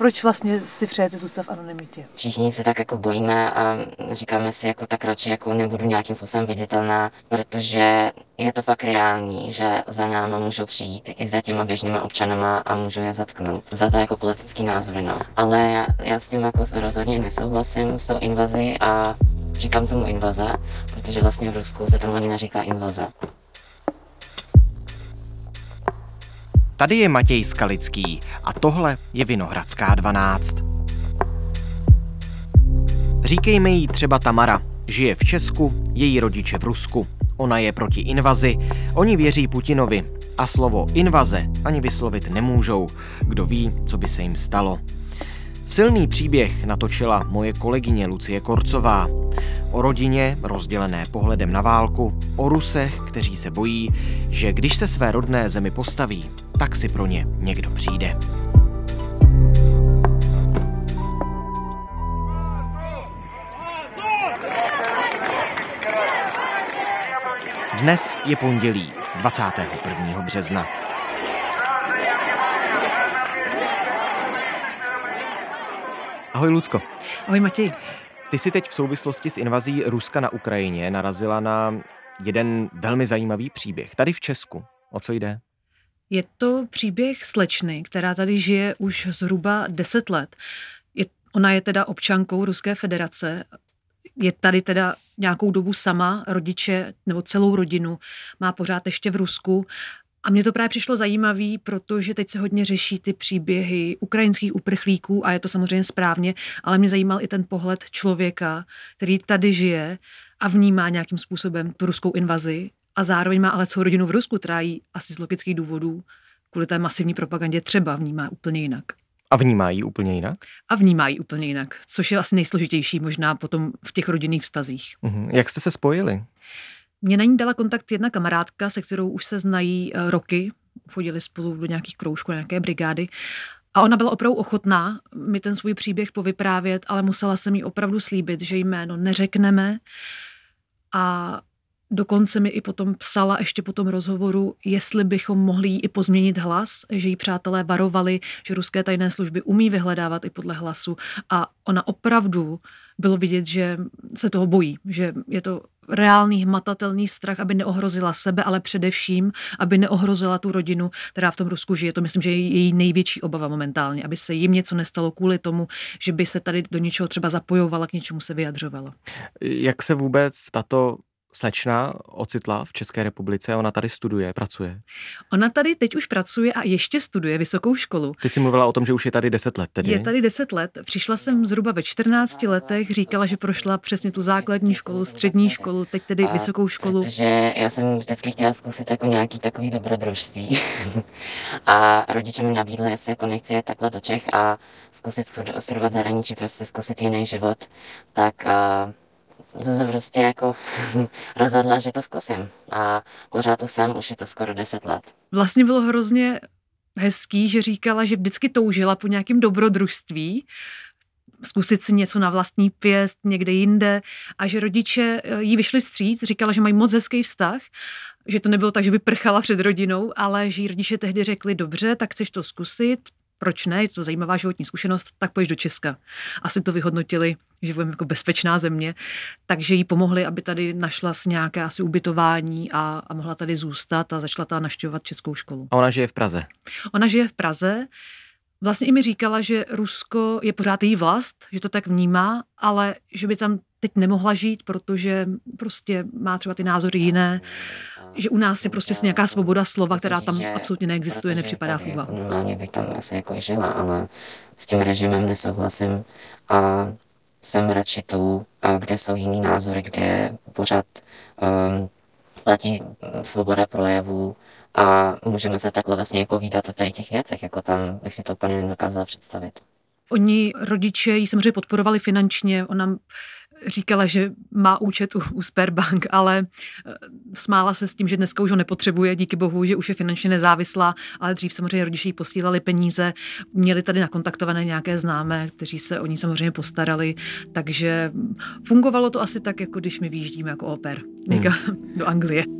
Proč vlastně si přejete zůstat v anonymitě? Všichni se tak jako bojíme a říkáme si jako tak radši jako nebudu nějakým způsobem viditelná, protože je to fakt reální, že za náma můžou přijít i za těma běžnýma občanama a můžou je zatknout. Za to jako politický názory, no. Ale já, já s tím jako rozhodně nesouhlasím s tou invazi a říkám tomu invaze, protože vlastně v Rusku se tomu ani neříká invaze. Tady je Matěj Skalický a tohle je Vinohradská 12. Říkejme jí třeba Tamara. Žije v Česku, její rodiče v Rusku. Ona je proti invazi, oni věří Putinovi a slovo invaze ani vyslovit nemůžou. Kdo ví, co by se jim stalo. Silný příběh natočila moje kolegyně Lucie Korcová. O rodině, rozdělené pohledem na válku, o Rusech, kteří se bojí, že když se své rodné zemi postaví, tak si pro ně někdo přijde. Dnes je pondělí 21. března. Ahoj Lucko. Ahoj Matěj. Ty si teď v souvislosti s invazí Ruska na Ukrajině narazila na jeden velmi zajímavý příběh. Tady v Česku. O co jde? Je to příběh slečny, která tady žije už zhruba 10 let. Je, ona je teda občankou Ruské federace, je tady teda nějakou dobu sama, rodiče nebo celou rodinu má pořád ještě v Rusku. A mně to právě přišlo zajímavé, protože teď se hodně řeší ty příběhy ukrajinských uprchlíků a je to samozřejmě správně, ale mě zajímal i ten pohled člověka, který tady žije a vnímá nějakým způsobem tu ruskou invazi a zároveň má ale celou rodinu v Rusku, která ji asi z logických důvodů kvůli té masivní propagandě třeba vnímá úplně jinak. A vnímají úplně jinak? A vnímají úplně jinak, což je asi nejsložitější možná potom v těch rodinných vztazích. Uh-huh. Jak jste se spojili? Mě na ní dala kontakt jedna kamarádka, se kterou už se znají eh, roky, chodili spolu do nějakých kroužků, nějaké brigády. A ona byla opravdu ochotná mi ten svůj příběh povyprávět, ale musela jsem jí opravdu slíbit, že jméno neřekneme. A dokonce mi i potom psala ještě po tom rozhovoru, jestli bychom mohli jí i pozměnit hlas, že jí přátelé varovali, že ruské tajné služby umí vyhledávat i podle hlasu. A ona opravdu bylo vidět, že se toho bojí, že je to reálný, hmatatelný strach, aby neohrozila sebe, ale především, aby neohrozila tu rodinu, která v tom Rusku žije. To myslím, že je její největší obava momentálně, aby se jim něco nestalo kvůli tomu, že by se tady do něčeho třeba zapojovala, k něčemu se vyjadřovala. Jak se vůbec tato slečna ocitla v České republice, ona tady studuje, pracuje. Ona tady teď už pracuje a ještě studuje vysokou školu. Ty jsi mluvila o tom, že už je tady 10 let tedy. Je tady 10 let. Přišla jsem zhruba ve 14 letech, říkala, že prošla přesně tu základní školu, střední školu, teď tedy a vysokou školu. Protože já jsem vždycky chtěla zkusit jako nějaký takový dobrodružství. a rodiče mi nabídli, jestli jako nechci jet takhle do Čech a zkusit studovat zahraničí, prostě zkusit jiný život. Tak to prostě jako rozhodla, že to zkusím. A pořád to jsem, už je to skoro 10 let. Vlastně bylo hrozně hezký, že říkala, že vždycky toužila po nějakém dobrodružství, zkusit si něco na vlastní pěst někde jinde a že rodiče eh, jí vyšli vstříc, říkala, že mají moc hezký vztah, že to nebylo tak, že by prchala před rodinou, ale že jí rodiče tehdy řekli, dobře, tak chceš to zkusit, proč ne, je to zajímavá životní zkušenost, tak pojď do Česka. Asi to vyhodnotili, že budeme jako bezpečná země, takže jí pomohli, aby tady našla s nějaké asi ubytování a, a mohla tady zůstat a začala tady naštěvovat českou školu. A ona žije v Praze? Ona žije v Praze. Vlastně i mi říkala, že Rusko je pořád její vlast, že to tak vnímá, ale že by tam teď nemohla žít, protože prostě má třeba ty názory jiné že u nás je prostě nějaká svoboda slova, která tam absolutně neexistuje, nepřipadá v úvahu. Jako normálně bych tam asi jako žila, ale s tím režimem nesouhlasím a jsem radši tu, kde jsou jiný názory, kde pořád um, platí svoboda projevu a můžeme se takhle vlastně povídat o tady těch věcech, jako tam bych si to úplně nedokázala představit. Oni rodiče ji samozřejmě podporovali finančně, ona říkala, že má účet u, u Sperbank, ale eh, smála se s tím, že dneska už ho nepotřebuje, díky bohu, že už je finančně nezávislá, ale dřív samozřejmě rodiče jí posílali peníze, měli tady nakontaktované nějaké známé, kteří se o ní samozřejmě postarali, takže fungovalo to asi tak, jako když my výjíždíme jako oper hmm. do Anglie.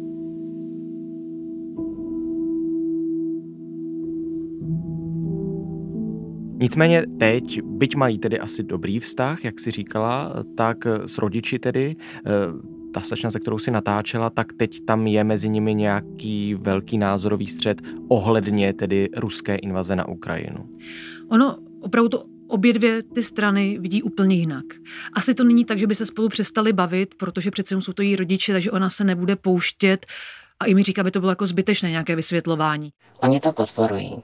Nicméně teď, byť mají tedy asi dobrý vztah, jak si říkala, tak s rodiči tedy, eh, ta slečna, se kterou si natáčela, tak teď tam je mezi nimi nějaký velký názorový střed ohledně tedy ruské invaze na Ukrajinu. Ono opravdu to obě dvě ty strany vidí úplně jinak. Asi to není tak, že by se spolu přestali bavit, protože přece jsou to její rodiče, takže ona se nebude pouštět a i mi říká, aby to bylo jako zbytečné nějaké vysvětlování. Oni to podporují.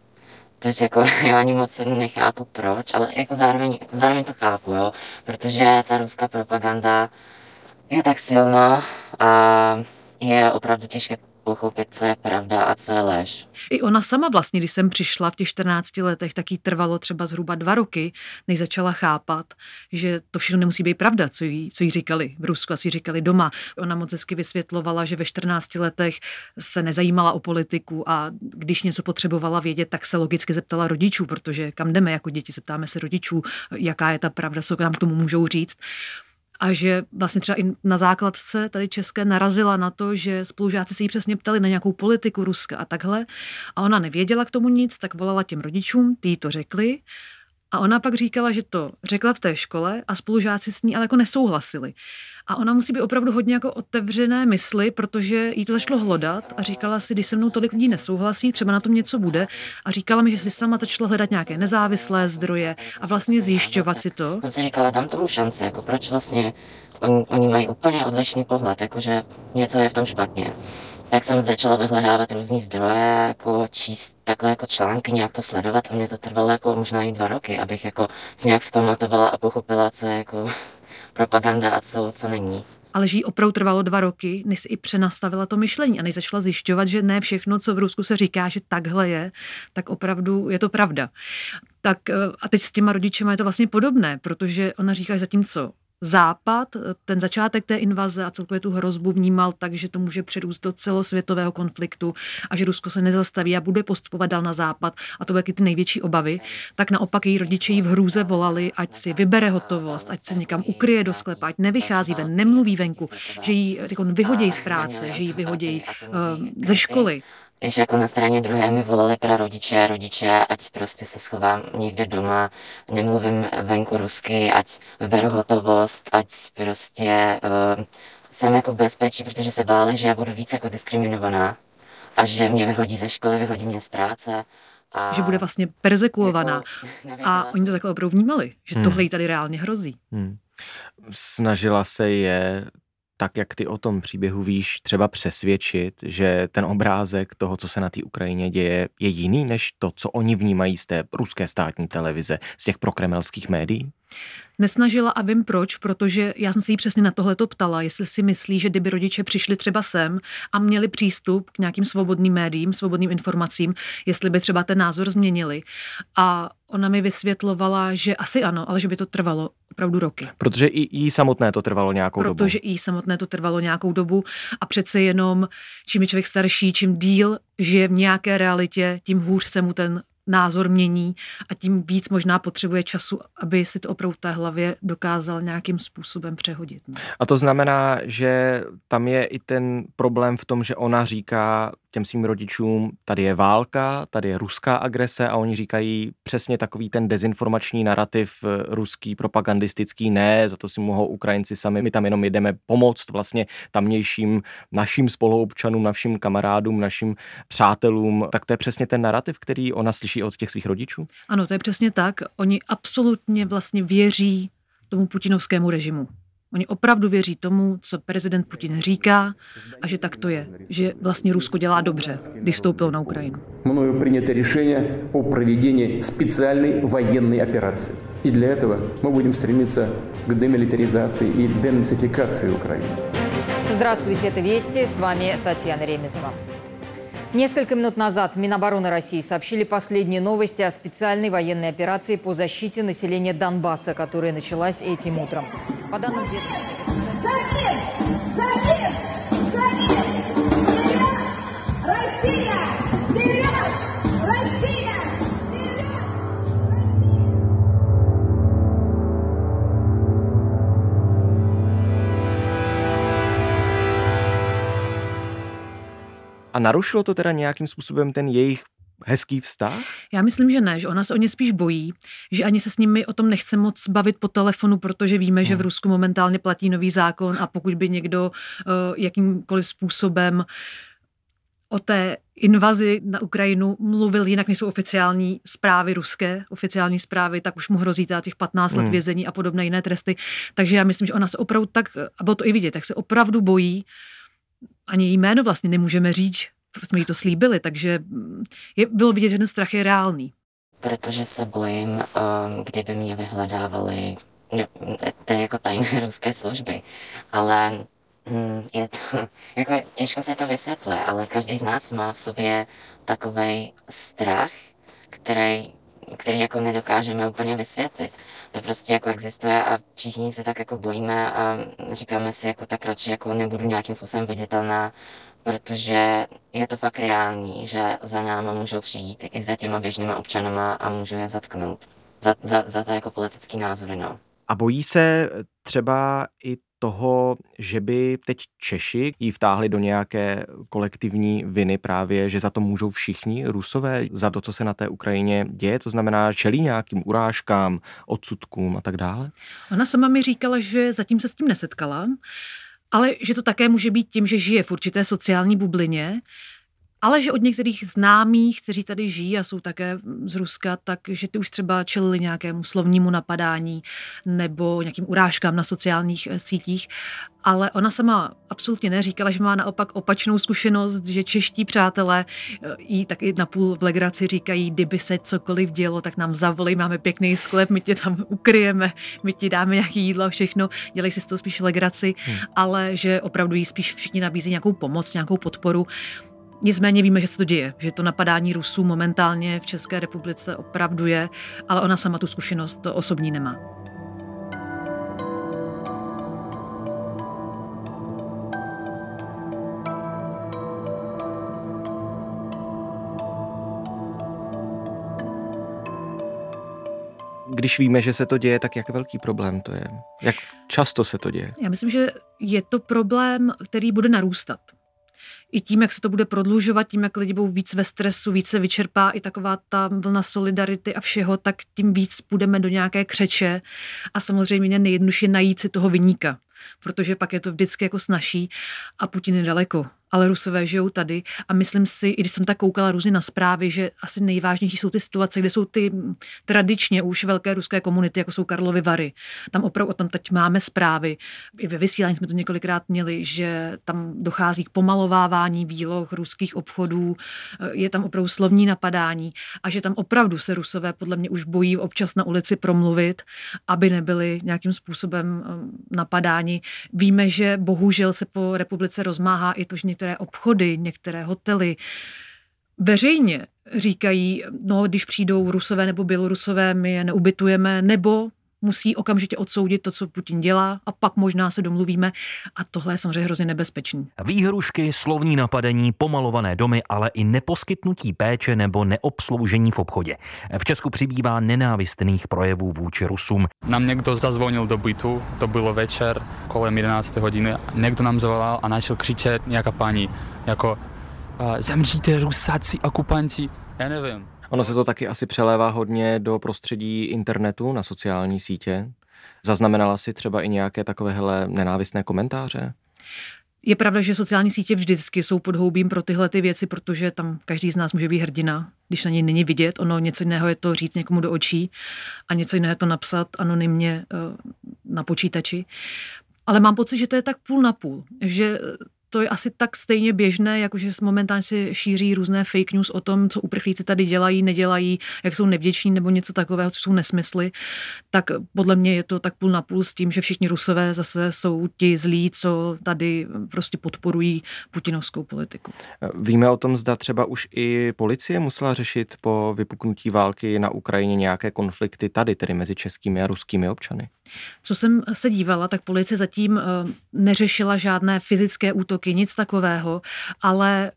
Takže jako já ani moc nechápu proč, ale jako zároveň, zároveň to chápu, jo, protože ta ruská propaganda je tak silná a je opravdu těžké pochopit, co je pravda a co je lež. I ona sama vlastně, když jsem přišla v těch 14 letech, tak jí trvalo třeba zhruba dva roky, než začala chápat, že to všechno nemusí být pravda, co jí, co jí říkali v Rusku a co jí říkali doma. Ona moc hezky vysvětlovala, že ve 14 letech se nezajímala o politiku a když něco potřebovala vědět, tak se logicky zeptala rodičů, protože kam jdeme jako děti, zeptáme se rodičů, jaká je ta pravda, co nám k tomu můžou říct a že vlastně třeba i na základce tady české narazila na to, že spolužáci se jí přesně ptali na nějakou politiku Ruska a takhle. A ona nevěděla k tomu nic, tak volala těm rodičům, ty jí to řekli a ona pak říkala, že to řekla v té škole a spolužáci s ní ale jako nesouhlasili. A ona musí být opravdu hodně jako otevřené mysli, protože jí to začalo hlodat a říkala si, když se mnou tolik lidí nesouhlasí, třeba na tom něco bude. A říkala mi, že si sama začala hledat nějaké nezávislé zdroje a vlastně zjišťovat si to. Jsem si říkala, dám tomu šance, jako proč vlastně oni, oni mají úplně odlišný pohled, jakože něco je v tom špatně tak jsem začala vyhledávat různý zdroje, jako číst takhle jako články, nějak to sledovat a mě to trvalo jako možná i dva roky, abych jako si nějak zpamatovala a pochopila, co je jako propaganda a co, co není. Ale jí opravdu trvalo dva roky, než si i přenastavila to myšlení a než začala zjišťovat, že ne všechno, co v Rusku se říká, že takhle je, tak opravdu je to pravda. Tak eh, a teď s těma rodičema je to vlastně podobné, protože ona říká, že zatímco Západ ten začátek té invaze a celkově tu hrozbu vnímal tak, že to může přerůst do celosvětového konfliktu a že Rusko se nezastaví a bude postupovat dál na západ a to byly ty největší obavy, tak naopak její rodiče jí v hrůze volali, ať si vybere hotovost, ať se někam ukryje do sklepa, ať nevychází ven, nemluví venku, že ji vyhodí z práce, že ji vyhodí uh, ze školy. Když jako na straně druhé mi volali pra rodiče, rodiče, ať prostě se schovám někde doma, nemluvím venku rusky, ať vyberu hotovost, ať prostě uh, jsem jako v bezpečí, protože se báli, že já budu víc jako diskriminovaná a že mě vyhodí ze školy, vyhodí mě z práce. A že bude vlastně persekuovaná. Jako, a oni to takhle opravdu vnímali, že hmm. tohle jí tady reálně hrozí. Hmm. Snažila se je tak, jak ty o tom příběhu víš, třeba přesvědčit, že ten obrázek toho, co se na té Ukrajině děje, je jiný než to, co oni vnímají z té ruské státní televize, z těch prokremelských médií? Nesnažila a vím proč, protože já jsem se jí přesně na tohle to ptala, jestli si myslí, že kdyby rodiče přišli třeba sem a měli přístup k nějakým svobodným médiím, svobodným informacím, jestli by třeba ten názor změnili. A ona mi vysvětlovala, že asi ano, ale že by to trvalo opravdu roky. Protože i jí samotné to trvalo nějakou Protože dobu. Protože i jí samotné to trvalo nějakou dobu a přece jenom čím je člověk starší, čím díl žije v nějaké realitě, tím hůř se mu ten názor mění a tím víc možná potřebuje času, aby si to opravdu v té hlavě dokázal nějakým způsobem přehodit. Ne? A to znamená, že tam je i ten problém v tom, že ona říká těm svým rodičům, tady je válka, tady je ruská agrese a oni říkají přesně takový ten dezinformační narrativ eh, ruský, propagandistický, ne, za to si mohou Ukrajinci sami, my tam jenom jedeme pomoct vlastně tamnějším našim spoluobčanům, našim kamarádům, našim přátelům, tak to je přesně ten narrativ, který ona slyší od těch svých rodičů? Ano, to je přesně tak. Oni absolutně vlastně věří tomu putinovskému režimu. Oni opravdu věří tomu, co prezident Putin říká a že tak to je. Že vlastně Rusko dělá dobře, když vstoupil na Ukrajinu. Мною принято решение о проведении специальной военной операции. И для этого мы будем стремиться к демилитаризации и денацификации Украины. Здравствуйте, это Вести. С вами Татьяна Ремезова. Несколько минут назад в Минобороны России сообщили последние новости о специальной военной операции по защите населения Донбасса, которая началась этим утром. По данным ведомства... A narušilo to teda nějakým způsobem ten jejich hezký vztah? Já myslím, že ne, že ona se o ně spíš bojí, že ani se s nimi o tom nechce moc bavit po telefonu, protože víme, že v hmm. Rusku momentálně platí nový zákon a pokud by někdo uh, jakýmkoliv způsobem o té invazi na Ukrajinu mluvil jinak, než jsou oficiální zprávy ruské, oficiální zprávy, tak už mu hrozí těch 15 let hmm. vězení a podobné jiné tresty. Takže já myslím, že ona se opravdu tak, a bylo to i vidět, tak se opravdu bojí, ani jméno vlastně nemůžeme říct, protože jsme jí to slíbili, takže je, bylo vidět, že ten strach je reálný. Protože se bojím, um, kdyby mě vyhledávali, to je jako tajné ruské služby, ale Hmm, je to, jako těžko se to vysvětluje, ale každý z nás má v sobě takový strach, který, který jako nedokážeme úplně vysvětlit. To prostě jako existuje a všichni se tak jako bojíme a říkáme si jako tak radši jako nebudu nějakým způsobem viditelná, protože je to fakt reální, že za náma můžou přijít i za těma běžnýma občanama a můžou je zatknout. Za, za, za to jako politický názory, no. A bojí se třeba i toho, že by teď Češi jí vtáhli do nějaké kolektivní viny právě, že za to můžou všichni Rusové, za to, co se na té Ukrajině děje, to znamená čelí nějakým urážkám, odsudkům a tak dále? Ona sama mi říkala, že zatím se s tím nesetkala, ale že to také může být tím, že žije v určité sociální bublině ale že od některých známých, kteří tady žijí a jsou také z Ruska, tak že ty už třeba čelili nějakému slovnímu napadání nebo nějakým urážkám na sociálních eh, sítích. Ale ona sama absolutně neříkala, že má naopak opačnou zkušenost, že čeští přátelé eh, jí taky napůl v legraci říkají, kdyby se cokoliv dělo, tak nám zavolej, máme pěkný sklep, my tě tam ukryjeme, my ti dáme nějaký jídlo a všechno. Dělej si z toho spíš legraci, hmm. ale že opravdu jí spíš všichni nabízí nějakou pomoc, nějakou podporu. Nicméně víme, že se to děje, že to napadání Rusů momentálně v České republice opravdu je, ale ona sama tu zkušenost osobní nemá. Když víme, že se to děje, tak jak velký problém to je? Jak často se to děje? Já myslím, že je to problém, který bude narůstat i tím, jak se to bude prodlužovat, tím, jak lidi budou víc ve stresu, víc se vyčerpá i taková ta vlna solidarity a všeho, tak tím víc půjdeme do nějaké křeče. A samozřejmě nejjednodušší najít si toho vyníka protože pak je to vždycky jako snaží a Putin je daleko ale Rusové žijou tady a myslím si, i když jsem tak koukala různě na zprávy, že asi nejvážnější jsou ty situace, kde jsou ty tradičně už velké ruské komunity, jako jsou Karlovy Vary. Tam opravdu o tom teď máme zprávy. I ve vysílání jsme to několikrát měli, že tam dochází k pomalovávání výloh ruských obchodů, je tam opravdu slovní napadání a že tam opravdu se Rusové podle mě už bojí občas na ulici promluvit, aby nebyli nějakým způsobem napadáni. Víme, že bohužel se po republice rozmáhá i to, že obchody, některé hotely. Veřejně říkají, no když přijdou rusové nebo bělorusové, my je neubytujeme, nebo musí okamžitě odsoudit to, co Putin dělá a pak možná se domluvíme a tohle je samozřejmě hrozně nebezpečný. Výhrušky, slovní napadení, pomalované domy, ale i neposkytnutí péče nebo neobsloužení v obchodě. V Česku přibývá nenávistných projevů vůči Rusům. Nám někdo zazvonil do bytu, to bylo večer kolem 11 hodiny, někdo nám zavolal a začal křičet nějaká paní, jako zemříte rusáci, okupanti, já nevím. Ono se to taky asi přelévá hodně do prostředí internetu na sociální sítě. Zaznamenala si třeba i nějaké takovéhle nenávistné komentáře? Je pravda, že sociální sítě vždycky jsou podhoubím pro tyhle ty věci, protože tam každý z nás může být hrdina, když na něj není vidět. Ono něco jiného je to říct někomu do očí a něco jiného je to napsat anonymně eh, na počítači. Ale mám pocit, že to je tak půl na půl, že to je asi tak stejně běžné, jakože momentálně se šíří různé fake news o tom, co uprchlíci tady dělají, nedělají, jak jsou nevděční nebo něco takového, co jsou nesmysly, tak podle mě je to tak půl na půl s tím, že všichni rusové zase jsou ti zlí, co tady prostě podporují putinovskou politiku. Víme o tom, zda třeba už i policie musela řešit po vypuknutí války na Ukrajině nějaké konflikty tady, tedy mezi českými a ruskými občany. Co jsem se dívala, tak policie zatím eh, neřešila žádné fyzické útoky, nic takového, ale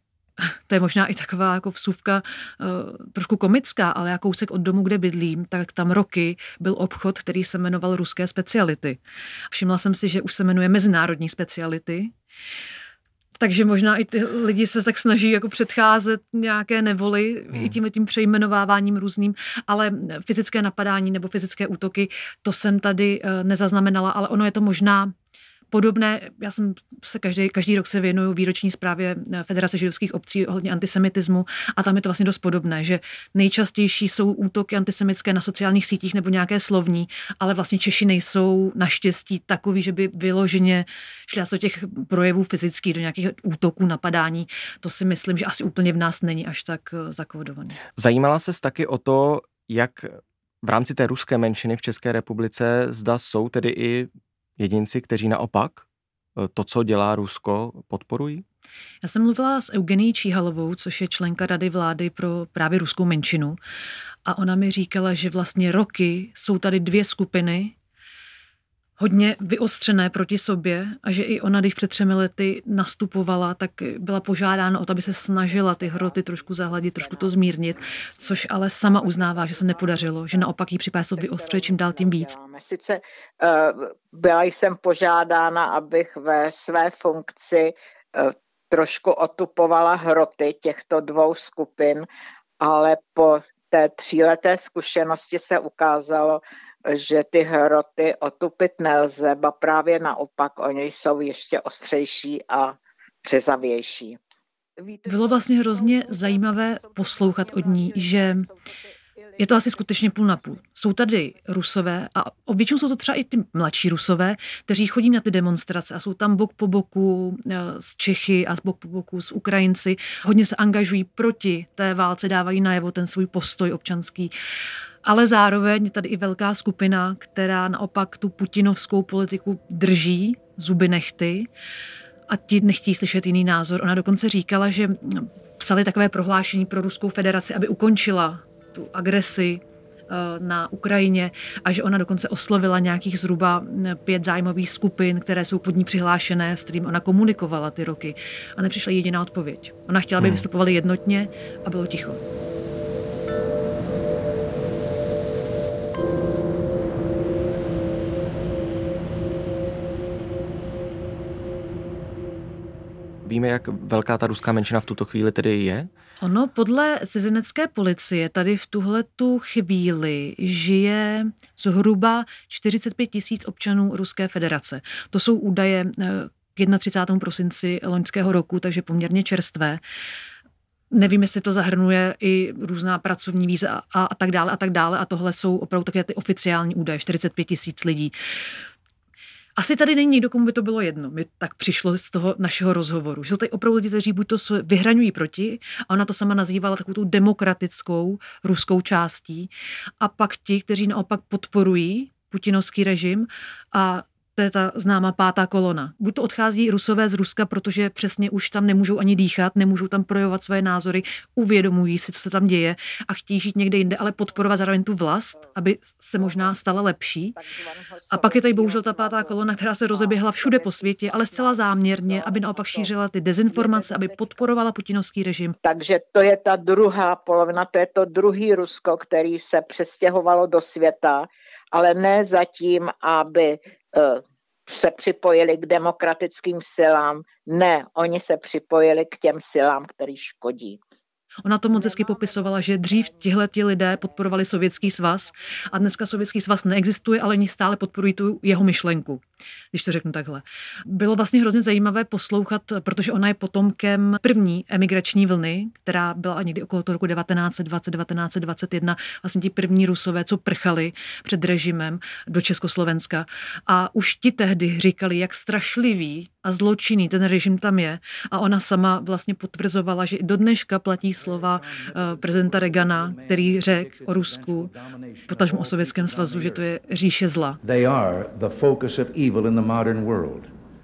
to je možná i taková jako vsuvka uh, trošku komická, ale já kousek od domu, kde bydlím, tak tam roky byl obchod, který se jmenoval Ruské speciality. Všimla jsem si, že už se jmenuje Mezinárodní speciality. takže možná i ty lidi se tak snaží jako předcházet nějaké nevoli hmm. i tím tím přejmenováváním různým, ale fyzické napadání nebo fyzické útoky, to jsem tady eh, nezaznamenala, ale ono je to možná podobné, já jsem se každý, každý rok se věnuju výroční zprávě eh, Federace židovských obcí ohledně antisemitismu a tam je to vlastně dost podobné, že nejčastější jsou útoky antisemické na sociálních sítích nebo nějaké slovní, ale vlastně Češi nejsou naštěstí takový, že by vyloženě šli do těch projevů fyzických, do nějakých útoků, napadání. To si myslím, že asi úplně v nás není až tak eh, zakódované. Zajímala ses taky o to, jak v rámci té ruské menšiny v České republice zda jsou tedy i jedinci, kteří naopak eh, to, co dělá Rusko, podporují? Já jsem mluvila s Eugenií Číhalovou, což je členka Rady vlády pro právě ruskou menšinu. A ona mi říkala, že vlastně roky jsou tady dvě skupiny, hodně vyostřené proti sobě a že i ona, když před třemi lety nastupovala, tak byla požádána o to, aby se snažila ty hroty trošku zahladit, trošku to zmírnit, což ale sama uznává, že se nepodařilo, že naopak jí připáslo vyostřuje čím dál tím víc. Sice uh, byla jsem požádána, abych ve své funkci uh, trošku otupovala hroty těchto dvou skupin, ale po té tříleté zkušenosti se ukázalo, že ty hroty otupit nelze, ba právě naopak, oni jsou ještě ostřejší a přezavější. Bylo vlastně hrozně zajímavé poslouchat od ní, že je to asi skutečně půl na půl. Jsou tady rusové a většinou jsou to třeba i ty mladší rusové, kteří chodí na ty demonstrace a jsou tam bok po boku s eh, Čechy a bok po boku s Ukrajinci. Hodně se angažují proti té válce, dávají najevo ten svůj postoj občanský ale zároveň tady i velká skupina, která naopak tu putinovskou politiku drží zuby nechty a ti nechtějí slyšet jiný názor. Ona dokonce říkala, že psali takové prohlášení pro Ruskou federaci, aby ukončila tu agresi eh, na Ukrajině a že ona dokonce oslovila nějakých zhruba pět zájmových skupin, které jsou pod ní přihlášené, s kterým ona komunikovala ty roky. A nepřišla jediná odpověď. Ona chtěla, aby hmm. vystupovali jednotně a bylo ticho. Víme, jak velká ta ruská menšina v tuto chvíli tedy je? Ono podle cizinecké policie tady v tuhle tu chvíli žije zhruba 45 tisíc občanů Ruské federace. To jsou údaje eh, k 31. prosinci loňského roku, takže poměrně čerstvé. Nevím, jestli to zahrnuje i různá pracovní víza a, a tak dále a tak dále. A tohle jsou opravdu také ty oficiální údaje, 45 tisíc lidí. Asi tady není nikdo, komu by to bylo jedno. Mi tak přišlo z toho našeho rozhovoru. Že jsou tady opravdu lidi, kteří buď to vyhraňují proti, a ona to sama nazývala takovou tu demokratickou ruskou částí, a pak ti, kteří naopak podporují putinovský režim a to je ta známá pátá kolona. Buď to odchází rusové z Ruska, protože přesně už tam nemůžou ani dýchat, nemůžou tam projevovat své názory, uvědomují si, co se tam děje a chtějí žít někde jinde, ale podporovat zároveň tu vlast, aby se možná stala lepší. A pak je tady bohužel ta pátá kolona, která se rozeběhla všude po světě, ale zcela záměrně, aby naopak šířila ty dezinformace, aby podporovala putinovský režim. Takže to je ta druhá polovina, to je to druhý Rusko, který se přestěhovalo do světa, ale ne zatím, aby se připojili k demokratickým silám. Ne, oni se připojili k těm silám, který škodí. Ona to moc hezky popisovala, že dřív tihle ti lidé podporovali Sovětský svaz a dneska Sovětský svaz neexistuje, ale oni stále podporují tu jeho myšlenku, když to řeknu takhle. Bylo vlastně hrozně zajímavé poslouchat, protože ona je potomkem první emigrační vlny, která byla někdy okolo toho roku 1920, 1921, vlastně ti první rusové, co prchali před režimem do Československa. A už ti tehdy říkali, jak strašlivý a zločinný ten režim tam je. A ona sama vlastně potvrzovala, že do dneška platí slova uh, prezidenta Regana, který řekl o Rusku, potažmo o Sovětském svazu, že to je říše zla.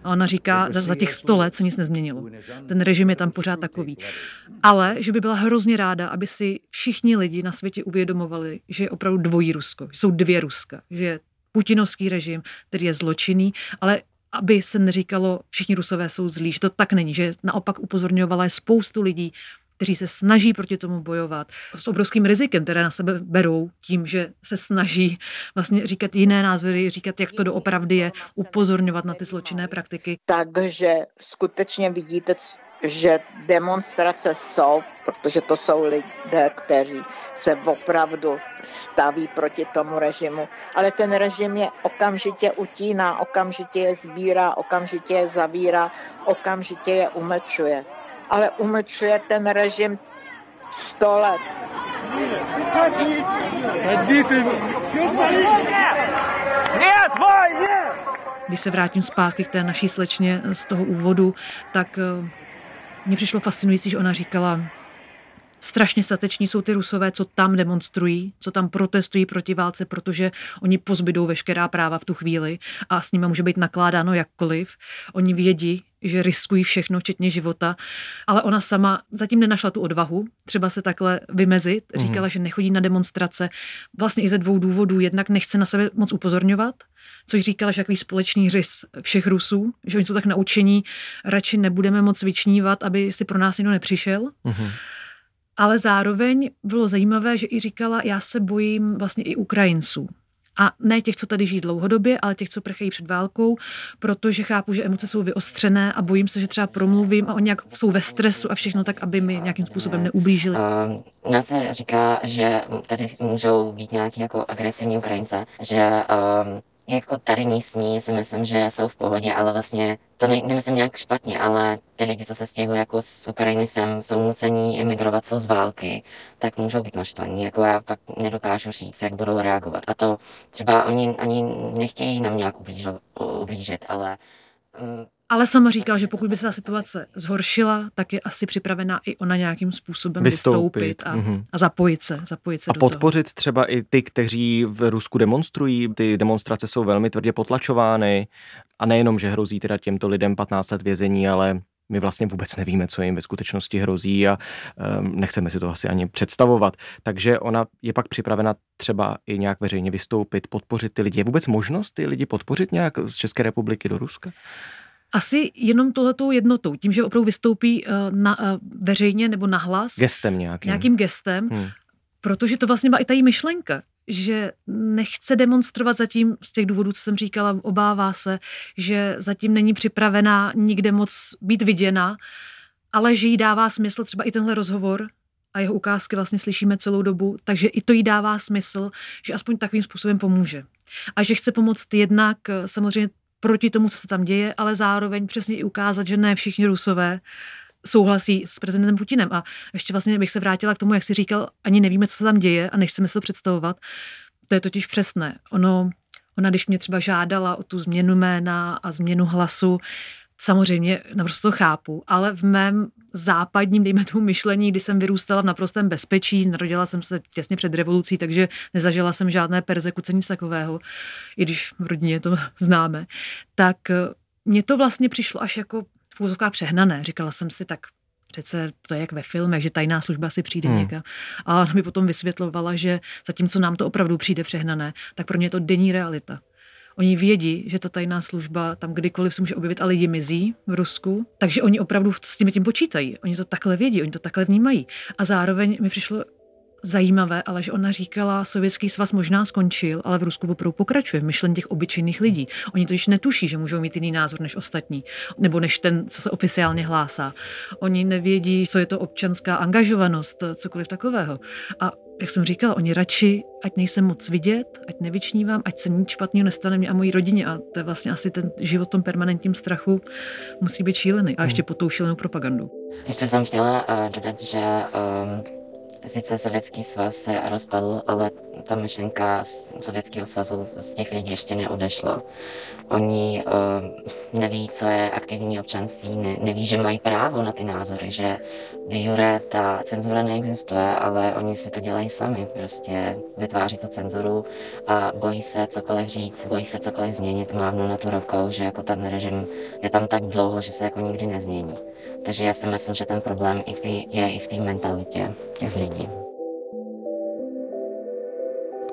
A ona říká, že za těch sto let se nic nezměnilo. Ten režim je tam pořád takový. Ale že by byla hrozně ráda, aby si všichni lidi na světě uvědomovali, že je opravdu dvojí Rusko, že jsou dvě Ruska, že je putinovský režim, který je zločinný, ale aby se neříkalo, všichni rusové jsou zlí, že to tak není, že naopak upozorňovala je spoustu lidí, kteří se snaží proti tomu bojovat s obrovským rizikem, které na sebe berou tím, že se snaží vlastně říkat jiné názory, říkat, jak to doopravdy je, upozorňovat na ty zločinné praktiky. Takže skutečně vidíte, že demonstrace jsou, protože to jsou lidé, kteří se opravdu staví proti tomu režimu, ale ten režim je okamžitě utíná, okamžitě je sbírá, okamžitě je zavírá, okamžitě je umlčuje. Ale umlčuje ten režim sto let. Když se vrátím zpátky k té naší slečně z toho úvodu, tak eh, mně přišlo fascinující, že ona říkala, strašně stateční jsou ty rusové, co tam demonstrují, co tam protestují proti válce, protože oni pozbydou veškerá práva v tu chvíli a s nimi může být nakládáno jakkoliv. Oni vědí, že riskují všechno, včetně života, ale ona sama zatím nenašla tu odvahu třeba se takhle vymezit. Mhm. Říkala, mm. že nechodí na demonstrace vlastně i ze dvou důvodů. Jednak nechce na sebe moc upozorňovat, což říkala, že takový společný rys všech Rusů, že oni jsou tak naučení, radši nebudeme moc vyčnívat, aby si pro nás někdo nepřišel. Mm-hmm. Ale zároveň bylo zajímavé, že i říkala, já se bojím vlastně i Ukrajinců. A ne těch, co tady žijí dlouhodobě, ale těch, co prchají před válkou, protože chápu, že emoce jsou vyostřené a bojím se, že třeba promluvím a oni nějak jsou ve stresu a všechno tak, aby mi nějakým způsobem neublížili. Um, se říká, že tady můžou být nějaký jako agresivní Ukrajince, že um, jako tady místní si myslím, že jsou v pohodě, ale vlastně to ne, nemyslím nějak špatně, ale ty lidi, co se stěhují jako z Ukrajiny sem, jsou nucení emigrovat, jsou z války, tak můžou být naštvaní. Jako já pak nedokážu říct, jak budou reagovat. A to třeba oni ani nechtějí nám nějak ublížit, ale um, ale sama říká, že pokud by se ta situace zhoršila, tak je asi připravená i ona nějakým způsobem vystoupit, vystoupit a, mm-hmm. a zapojit se. Zapojit se a podpořit toho. třeba i ty, kteří v Rusku demonstrují. Ty demonstrace jsou velmi tvrdě potlačovány a nejenom, že hrozí teda těmto lidem 15 let vězení, ale my vlastně vůbec nevíme, co jim ve skutečnosti hrozí a um, nechceme si to asi ani představovat. Takže ona je pak připravena třeba i nějak veřejně vystoupit, podpořit ty lidi. Je vůbec možnost ty lidi podpořit nějak z České republiky do Ruska? Asi jenom tohletou jednotou, tím, že opravdu vystoupí uh, na, uh, veřejně nebo nahlas. Gestem nějakým. Nějakým gestem, hmm. protože to vlastně byla i ta myšlenka, že nechce demonstrovat zatím z těch důvodů, co jsem říkala, obává se, že zatím není připravená nikde moc být viděna, ale že jí dává smysl třeba i tenhle rozhovor, a jeho ukázky vlastně slyšíme celou dobu, takže i to jí dává smysl, že aspoň takovým způsobem pomůže. A že chce pomoct jednak samozřejmě proti tomu, co se tam děje, ale zároveň přesně i ukázat, že ne všichni Rusové souhlasí s prezidentem Putinem. A ještě vlastně bych se vrátila k tomu, jak si říkal, ani nevíme, co se tam děje a nechceme si to představovat. To je totiž přesné. Ono, ona, když mě třeba žádala o tu změnu jména a změnu hlasu, samozřejmě naprosto chápu, ale v mém západním, dejme tomu, myšlení, kdy jsem vyrůstala v naprostém bezpečí, narodila jsem se těsně před revolucí, takže nezažila jsem žádné persekuce, nic takového, i když v rodině to známe, tak eh, mně to vlastně přišlo až jako v úzovkách přehnané. Říkala jsem si, tak přece to je jak ve filmech, že tajná služba si přijde hmm. někam. A ona mi potom vysvětlovala, že zatímco nám to opravdu přijde přehnané, tak pro ně je to denní realita. Oni vědí, že ta tajná služba tam kdykoliv se může objevit a lidi mizí v Rusku, takže oni opravdu s tím tím počítají. Oni to takhle vědí, oni to takhle vnímají. A zároveň mi přišlo zajímavé, ale že ona říkala, Sovětský svaz možná skončil, ale v Rusku opravdu pokračuje v myšlení těch obyčejných lidí. Oni to již netuší, že můžou mít jiný názor než ostatní, nebo než ten, co se oficiálně hlásá. Oni nevědí, co je to občanská angažovanost, cokoliv takového. A jak jsem říkala, oni radši, ať nejsem moc vidět, ať nevyčnívám, ať se nic špatného nestane mě a mojí rodině. A to je vlastně asi ten život v tom permanentním strachu musí být šílený. A ještě pod tou šílenou propagandu. Ještě jsem chtěla uh, dodat, že um, sice Sovětský svaz se rozpadl, ale ta myšlenka Sovětského svazu z těch lidí ještě neodešla. Oni uh, neví, co je aktivní občanství, ne, neví, že mají právo na ty názory, že de jure ta cenzura neexistuje, ale oni si to dělají sami, prostě vytváří tu cenzuru a bojí se cokoliv říct, bojí se cokoliv změnit, mávnu na tu rukou, že jako ten režim je tam tak dlouho, že se jako nikdy nezmění. Takže já si myslím, že ten problém i v tý, je i v té mentalitě těch lidí.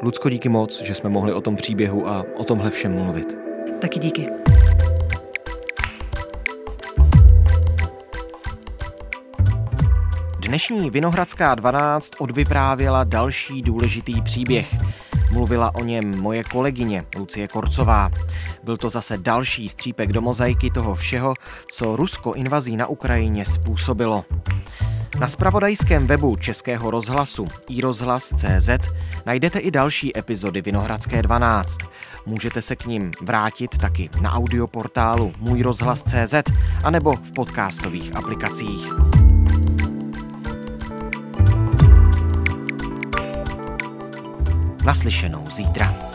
Lucko, díky moc, že jsme mohli o tom příběhu a o tomhle všem mluvit. Taky díky. Dnešní Vinohradská 12 odvyprávěla další důležitý příběh. Mluvila o něm moje kolegyně Lucie Korcová. Byl to zase další střípek do mozaiky toho všeho, co Rusko invazí na Ukrajině způsobilo. Na spravodajském webu Českého rozhlasu iRozhlas.cz najdete i další epizody Vinohradské 12. Můžete se k ním vrátit taky na audioportálu Můj rozhlas.cz anebo v podcastových aplikacích. Naslyšenou zítra.